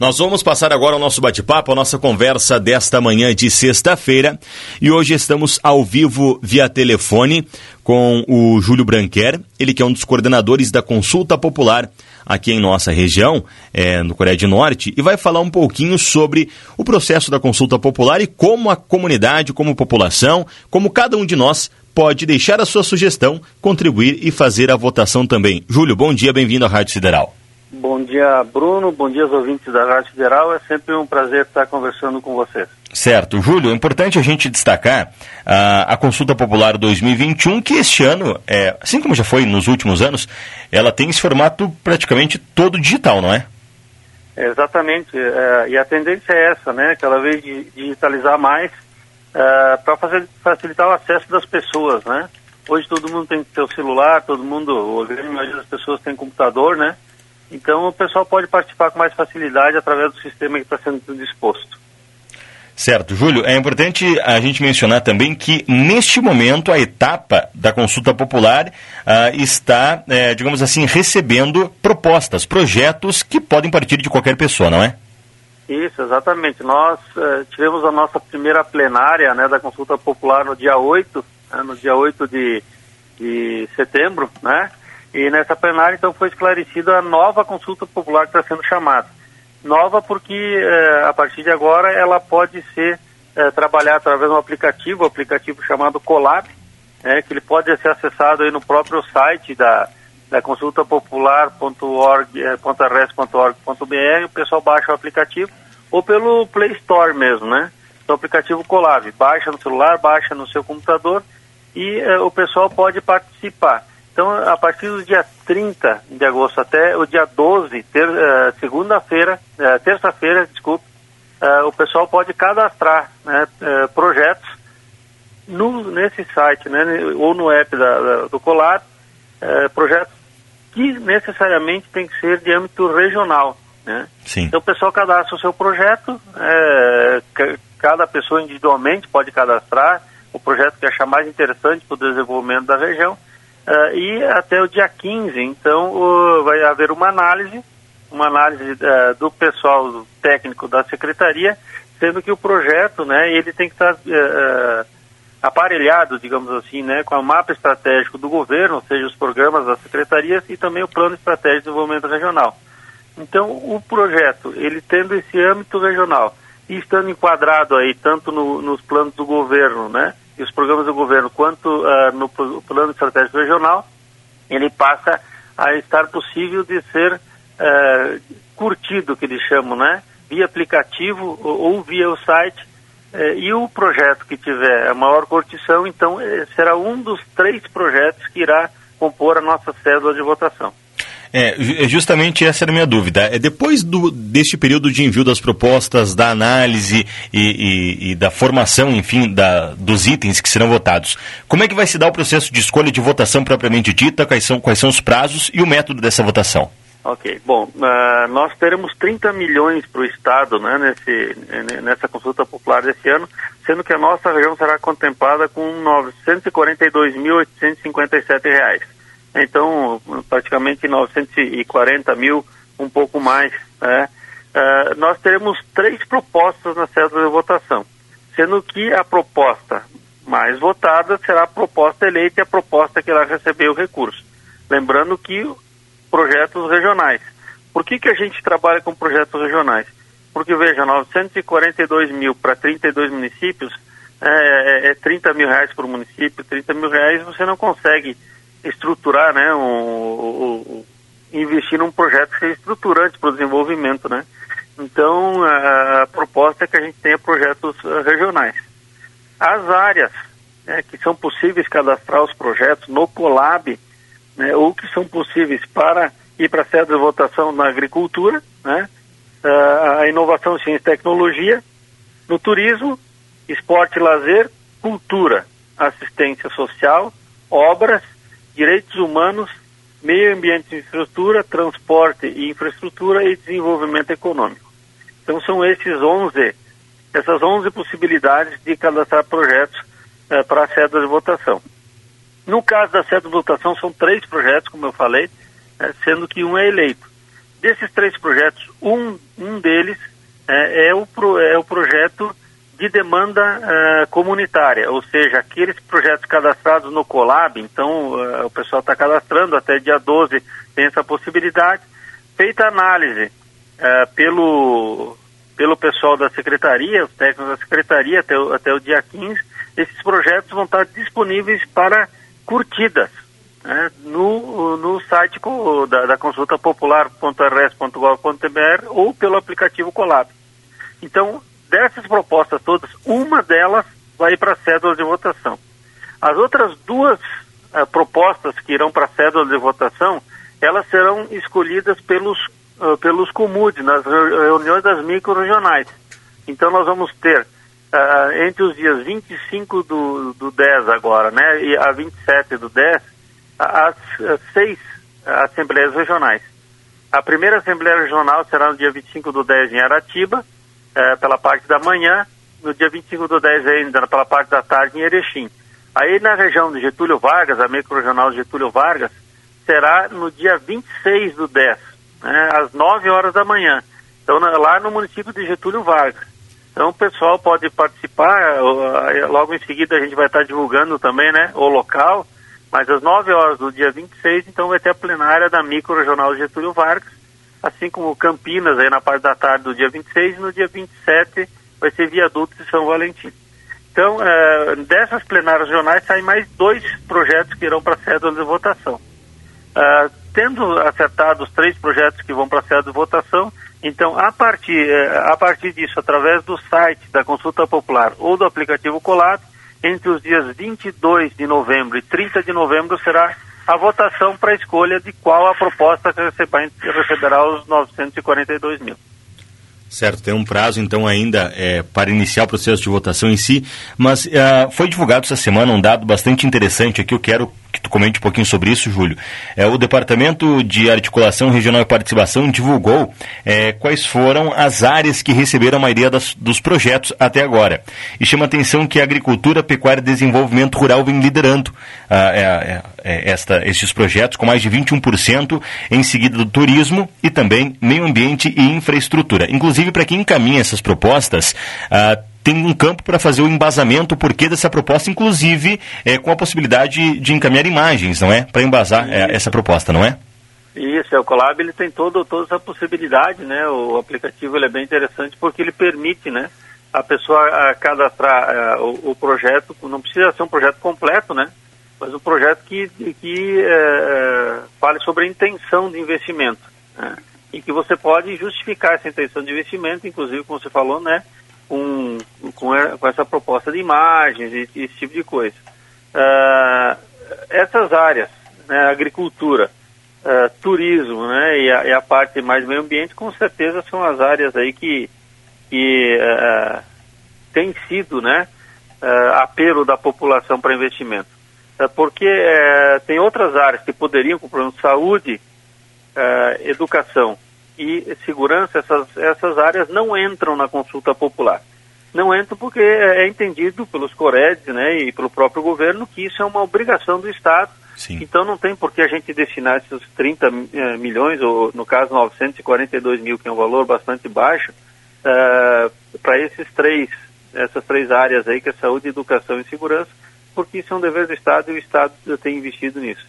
Nós vamos passar agora o nosso bate-papo, a nossa conversa desta manhã de sexta-feira. E hoje estamos ao vivo via telefone com o Júlio Branquer, ele que é um dos coordenadores da Consulta Popular aqui em nossa região, é, no Coreia do Norte, e vai falar um pouquinho sobre o processo da Consulta Popular e como a comunidade, como população, como cada um de nós pode deixar a sua sugestão, contribuir e fazer a votação também. Júlio, bom dia, bem-vindo à Rádio Sideral. Bom dia, Bruno. Bom dia aos ouvintes da Rádio Federal. É sempre um prazer estar conversando com vocês. Certo. Júlio, é importante a gente destacar uh, a Consulta Popular 2021, que este ano, é, assim como já foi nos últimos anos, ela tem esse formato praticamente todo digital, não é? Exatamente. É, e a tendência é essa, né? Cada vez de digitalizar mais é, para facilitar o acesso das pessoas, né? Hoje todo mundo tem seu celular, todo mundo, a grande maioria das pessoas tem computador, né? Então o pessoal pode participar com mais facilidade através do sistema que está sendo disposto. Certo, Júlio, é importante a gente mencionar também que neste momento a etapa da consulta popular uh, está, eh, digamos assim, recebendo propostas, projetos que podem partir de qualquer pessoa, não é? Isso, exatamente. Nós uh, tivemos a nossa primeira plenária né, da consulta popular no dia 8, né, no dia 8 de, de setembro, né? E nessa plenária, então, foi esclarecida a nova consulta popular que está sendo chamada. Nova porque, eh, a partir de agora, ela pode ser eh, trabalhada através de um aplicativo, um aplicativo chamado Colab, né, que ele pode ser acessado aí no próprio site da, da consultapopular.org.rs.org.br, eh, o pessoal baixa o aplicativo, ou pelo Play Store mesmo, né? O aplicativo Colab, baixa no celular, baixa no seu computador e eh, o pessoal pode participar. Então, a partir do dia 30 de agosto até o dia 12, ter, uh, segunda-feira, uh, terça-feira, desculpe, uh, o pessoal pode cadastrar né, projetos no, nesse site, né, ou no app da, da, do Colar, projetos que necessariamente tem que ser de âmbito regional. Né? Sim. Então, o pessoal cadastra o seu projeto, cada pessoa individualmente pode cadastrar o projeto que achar mais interessante para o desenvolvimento da região, Uh, e até o dia 15, então, uh, vai haver uma análise, uma análise uh, do pessoal técnico da secretaria, sendo que o projeto, né, ele tem que estar eh, aparelhado, digamos assim, né, com o mapa estratégico do governo, ou seja, os programas das secretarias e também o plano estratégico de desenvolvimento regional. Então, o projeto, ele tendo esse âmbito regional e estando enquadrado aí tanto no, nos planos do governo, né, e os programas do governo, quanto uh, no plano estratégico regional, ele passa a estar possível de ser uh, curtido, que eles chamam, né? Via aplicativo ou, ou via o site. Uh, e o projeto que tiver a maior curtição, então, eh, será um dos três projetos que irá compor a nossa cédula de votação. É, é, justamente essa era a minha dúvida. É depois do, deste período de envio das propostas, da análise e, e, e da formação, enfim, da, dos itens que serão votados, como é que vai se dar o processo de escolha de votação propriamente dita? Quais são, quais são os prazos e o método dessa votação? Ok, bom, uh, nós teremos 30 milhões para o Estado né, nesse, nessa consulta popular desse ano, sendo que a nossa região será contemplada com R$ 942.857 então praticamente 940 mil, um pouco mais. Né? Uh, nós teremos três propostas na cédula de votação, sendo que a proposta mais votada será a proposta eleita e a proposta que ela recebeu o recurso. Lembrando que projetos regionais. Por que, que a gente trabalha com projetos regionais? Porque, veja, 942 mil para 32 municípios é, é 30 mil reais por município, 30 mil reais você não consegue estruturar, né, um, um, um, investir num projeto que seja estruturante para o desenvolvimento, né. Então, a, a, proposta é que a gente tenha projetos uh, regionais. As áreas né, que são possíveis cadastrar os projetos no Colab, né, ou que são possíveis para ir para a sede de votação na agricultura, né, a inovação, ciência e tecnologia, no turismo, esporte e lazer, cultura, assistência social, obras direitos humanos, meio ambiente e infraestrutura, transporte e infraestrutura e desenvolvimento econômico. Então são esses 11, essas 11 possibilidades de cadastrar projetos eh, para a sede de votação. No caso da sede de votação são três projetos, como eu falei, eh, sendo que um é eleito. Desses três projetos, um Um deles é, é, o, pro, é o projeto de demanda uh, comunitária, ou seja, aqueles projetos cadastrados no Colab, então uh, o pessoal está cadastrando, até dia 12 tem essa possibilidade, feita a análise uh, pelo, pelo pessoal da secretaria, os técnicos da secretaria, até o, até o dia 15, esses projetos vão estar disponíveis para curtidas né, no, no site da, da consulta popular.rs.gov.br ou pelo aplicativo Colab. Então, dessas propostas todas, uma delas vai para a cédula de votação. As outras duas uh, propostas que irão para a cédula de votação, elas serão escolhidas pelos, uh, pelos COMUD, nas reuniões das micro-regionais. Então nós vamos ter, uh, entre os dias 25 do, do 10 agora, né, e a 27 do 10, as, as seis assembleias regionais. A primeira Assembleia Regional será no dia 25 do 10 em Aratiba, é, pela parte da manhã, no dia 25 do 10 ainda pela parte da tarde em Erechim. Aí na região de Getúlio Vargas, a micro-regional Getúlio Vargas, será no dia 26 do 10, né, às 9 horas da manhã. Então lá no município de Getúlio Vargas. Então o pessoal pode participar, logo em seguida a gente vai estar divulgando também né, o local, mas às 9 horas do dia 26, então vai ter a plenária da micro-regional Getúlio Vargas, assim como Campinas, aí na parte da tarde do dia 26, e no dia 27 vai ser Viaduto de São Valentim. Então, é, dessas plenárias regionais saem mais dois projetos que irão para a cédula de votação. É, tendo acertado os três projetos que vão para a cédula de votação, então, a partir, é, a partir disso, através do site da Consulta Popular ou do aplicativo Colab, entre os dias 22 de novembro e 30 de novembro será a votação para a escolha de qual a proposta que receberá os 942 mil. Certo, tem um prazo então ainda é, para iniciar o processo de votação em si, mas uh, foi divulgado essa semana um dado bastante interessante aqui, eu quero que tu comente um pouquinho sobre isso, Júlio. É, o Departamento de Articulação Regional e Participação divulgou é, quais foram as áreas que receberam a maioria das, dos projetos até agora. E chama atenção que a agricultura, pecuária e desenvolvimento rural vem liderando ah, é, é, é esta, estes projetos com mais de 21%, em seguida do turismo e também meio ambiente e infraestrutura. Inclusive, para quem encaminha essas propostas, ah, tem um campo para fazer o embasamento, o porquê dessa proposta, inclusive é, com a possibilidade de encaminhar imagens, não é? Para embasar é, essa proposta, não é? Isso, é, o Colab ele tem todo, toda essa possibilidade, né? O aplicativo ele é bem interessante porque ele permite, né? A pessoa a cadastrar a, o, o, projeto, não precisa ser um projeto completo, né? Mas um projeto que, que é, é fale sobre a intenção de investimento. Né? E que você pode justificar essa intenção de investimento, inclusive, como você falou, né? Com, com, com essa proposta de imagens e esse tipo de coisa. Uh, essas áreas, né, agricultura, uh, turismo né, e a, e, a, parte mais meio ambiente, com certeza são as áreas aí que, que uh, tem sido né, apelo da população para investimento. porque tem outras áreas que poderiam, como por exemplo, saúde, educação, e segurança, essas, essas áreas não entram na consulta popular. Não entram porque é, é entendido pelos Coredes né, e pelo próprio governo que isso é uma obrigação do Estado. Sim. Então não tem por que a gente destinar esses 30 eh, milhões, ou no caso 942 mil, que é um valor bastante baixo, uh, para esses três, essas três áreas aí, que é saúde, educação e segurança, porque isso é um dever do Estado e o Estado tem investido nisso.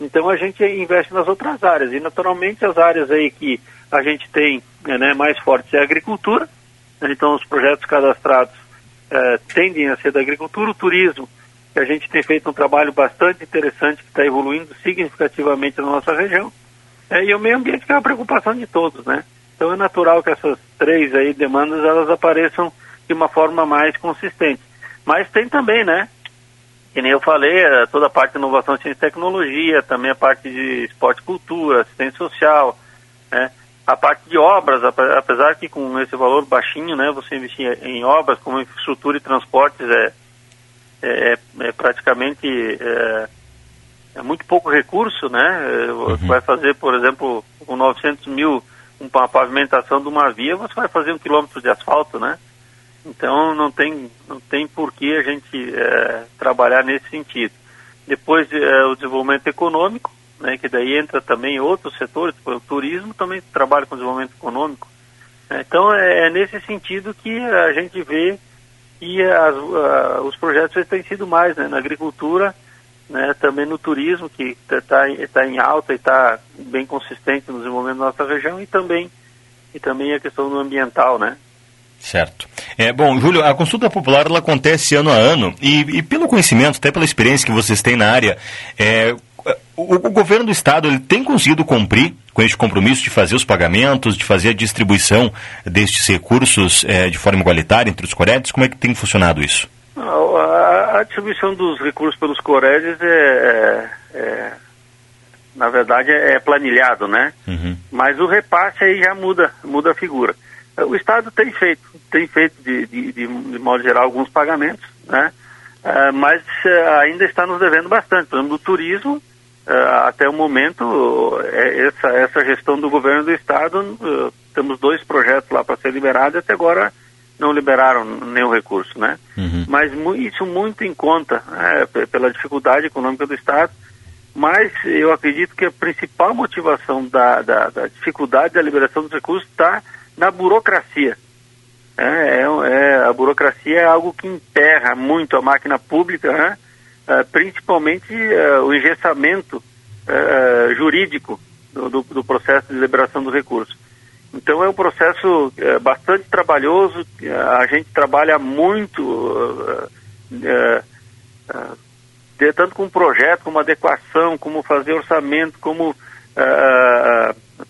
Então a gente investe nas outras áreas e naturalmente as áreas aí que a gente tem né, mais fortes é a agricultura, então os projetos cadastrados é, tendem a ser da agricultura, o turismo, que a gente tem feito um trabalho bastante interessante que está evoluindo significativamente na nossa região, é, e o meio ambiente que é uma preocupação de todos, né? Então é natural que essas três aí demandas elas apareçam de uma forma mais consistente. Mas tem também, né? Que nem eu falei, é, toda a parte de inovação, ciência e tecnologia, também a parte de esporte e cultura, assistência social, né? A parte de obras, apesar que com esse valor baixinho, né, você investir em obras como infraestrutura e transportes é, é, é praticamente é, é, muito pouco recurso, né? Uhum. Vai fazer, por exemplo, com 900 mil uma pavimentação de uma via, você vai fazer um quilômetro de asfalto, né? Então não tem não tem por que a gente é, trabalhar nesse sentido. Depois é, o desenvolvimento econômico, né, que daí entra também outros setores, o turismo também trabalha com desenvolvimento econômico, Então é, é nesse sentido que a gente vê que as, os projetos têm sido mais né, na agricultura, né, também no turismo, que está tá em alta e está bem consistente no desenvolvimento da nossa região, e também, e também a questão do ambiental, né? Certo. É, bom, Júlio, a consulta popular ela acontece ano a ano e, e pelo conhecimento, até pela experiência que vocês têm na área, é, o, o, governo do estado ele tem conseguido cumprir com este compromisso de fazer os pagamentos, de fazer a distribuição destes recursos é, de forma igualitária entre os corédios? Como é que tem funcionado isso? A, a distribuição dos recursos pelos corédios é, é, é, na verdade, é planilhado, né? Uhum. Mas o repasse aí já muda, muda a figura. O Estado tem feito, tem feito de, de, de, de modo geral alguns pagamentos, né? Uh, mas uh, ainda está nos devendo bastante. Por exemplo, no turismo, até o momento, é, essa, essa gestão do governo do Estado, temos dois projetos lá para ser liberados até agora não liberaram nenhum recurso, né? Uhum. Mas isso muito em conta é, pela dificuldade econômica do Estado. Mas eu acredito que a principal motivação da, da, da dificuldade da liberação dos recursos está na burocracia. É, é, é, a burocracia é algo que emperra muito a máquina pública, né? É, principalmente é, o engessamento é, jurídico do, do, do, processo de liberação dos recursos. Então é um processo bastante trabalhoso, a gente trabalha muito, tanto com projeto, como adequação, como fazer orçamento, como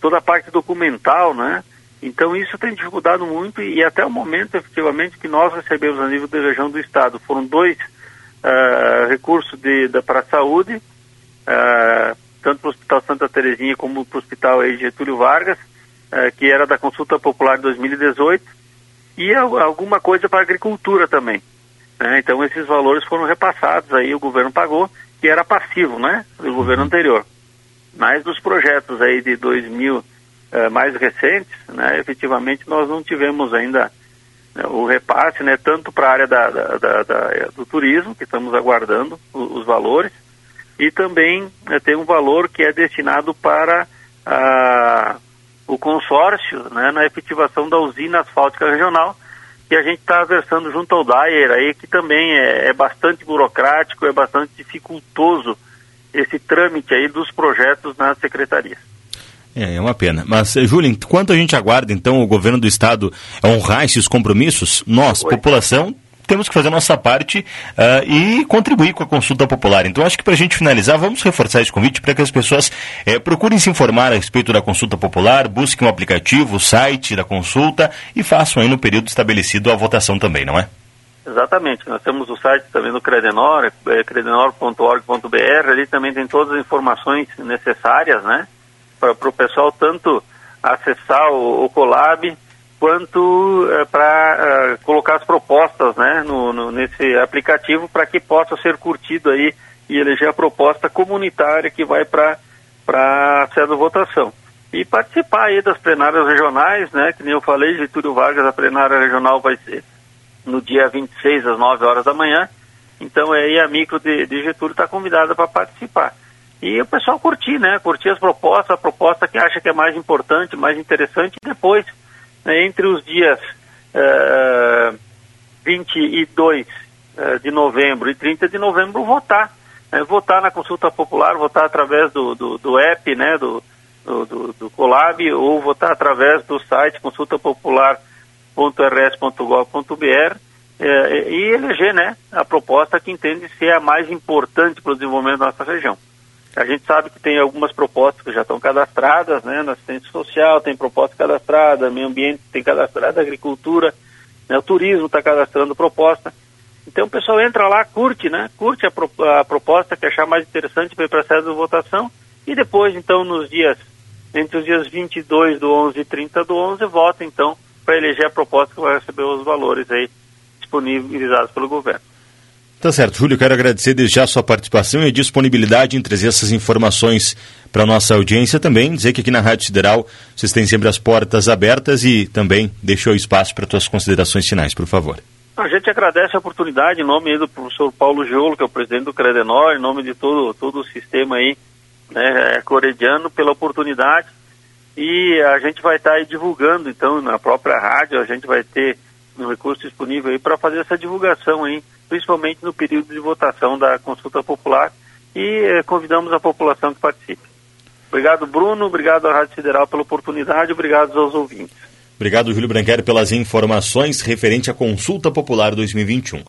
toda a parte documental, né? Então isso tem dificultado muito e até o momento, efetivamente, que nós recebemos a nível da região do Estado foram dois uh, recursos de, da, para a saúde, uh, tanto para o Hospital Santa Terezinha como para o Hospital Getúlio Vargas, uh, que era da consulta popular de 2018, e alguma coisa para a agricultura também. Né? Então esses valores foram repassados, aí o governo pagou, que era passivo, né, do governo uhum. anterior. Mas dos projetos aí de 2000 eh, mais recentes, né, efetivamente nós não tivemos ainda o repasse, né, tanto para a área da, da, da, do turismo, que estamos aguardando os, os valores, e também né, tem um valor que é destinado para o consórcio né, na efetivação da usina asfáltica regional, que a gente está versando junto ao DAIR aí, que também é, é bastante burocrático, é bastante dificultoso esse trâmite aí dos projetos nas secretarias. É, é uma pena. Mas, eh, Júlio, enquanto a gente aguarda, então, o governo do Estado honrar esses compromissos, nós, Oi. população, temos que fazer a nossa parte uh, e contribuir com a consulta popular. Então, acho que para a gente finalizar, vamos reforçar esse convite para que as pessoas eh, procurem se informar a respeito da consulta popular, busquem o um aplicativo, o site da consulta e façam aí no período estabelecido a votação também, não é? Exatamente. Nós temos o site também do Credenor, é, credenor.org.br, ali também tem todas as informações necessárias, né? Para o pessoal tanto acessar o, o Colab quanto é, para é, colocar as propostas né, no, no nesse aplicativo para que possa ser curtido aí e eleger a proposta comunitária que vai para a sede votação. E participar aí das plenárias regionais, né, que nem eu falei, Getúlio Vargas, a plenária regional vai ser no dia 26 às 9 horas da manhã. Então aí a micro de, de Getúlio está convidada para participar e o pessoal curtir, né? Curtir as propostas, a proposta que acha que é mais importante, mais interessante, e depois, né, entre os dias uh, eh, 22 uh, de novembro e 30 de novembro, votar. Né? Votar na consulta popular, votar através do, do, do app, né? Do, do, do, do Colab, ou votar através do site consultapopular.rs.gov.br eh, e eleger né, a proposta que entende ser a mais importante para o desenvolvimento da nossa região. A gente sabe que tem algumas propostas que já estão cadastradas, né, na assistência social tem proposta cadastrada, meio ambiente tem cadastrada, agricultura, né, o turismo está cadastrando proposta. Então o pessoal entra lá, curte, né, curte a, pro, a proposta que achar mais interessante para ir para a sede de votação e depois, então, nos dias, entre os dias 22 do 11 e 30 do 11, vota, então, para eleger a proposta que vai receber os valores aí disponibilizados pelo governo. Tá certo, Júlio, quero agradecer desde já a sua participação e a disponibilidade em trazer essas informações para a nossa audiência também, dizer que aqui na Rádio Sideral vocês têm sempre as portas abertas e também deixou espaço para suas considerações finais, por favor. A gente agradece a oportunidade em nome do professor Paulo Giolo, que é o presidente do Credenor, em nome de todo, todo o sistema aí, né, corediano, pela oportunidade. E a gente vai estar tá divulgando, então, na própria rádio, a gente vai ter um recurso disponível aí para fazer essa divulgação aí, principalmente no período de votação da consulta popular e eh, convidamos a população que participe. Obrigado, Bruno, obrigado à Rádio Federal pela oportunidade, obrigado aos ouvintes. Obrigado, Júlio Branquer, pelas informações referente à consulta popular 2021.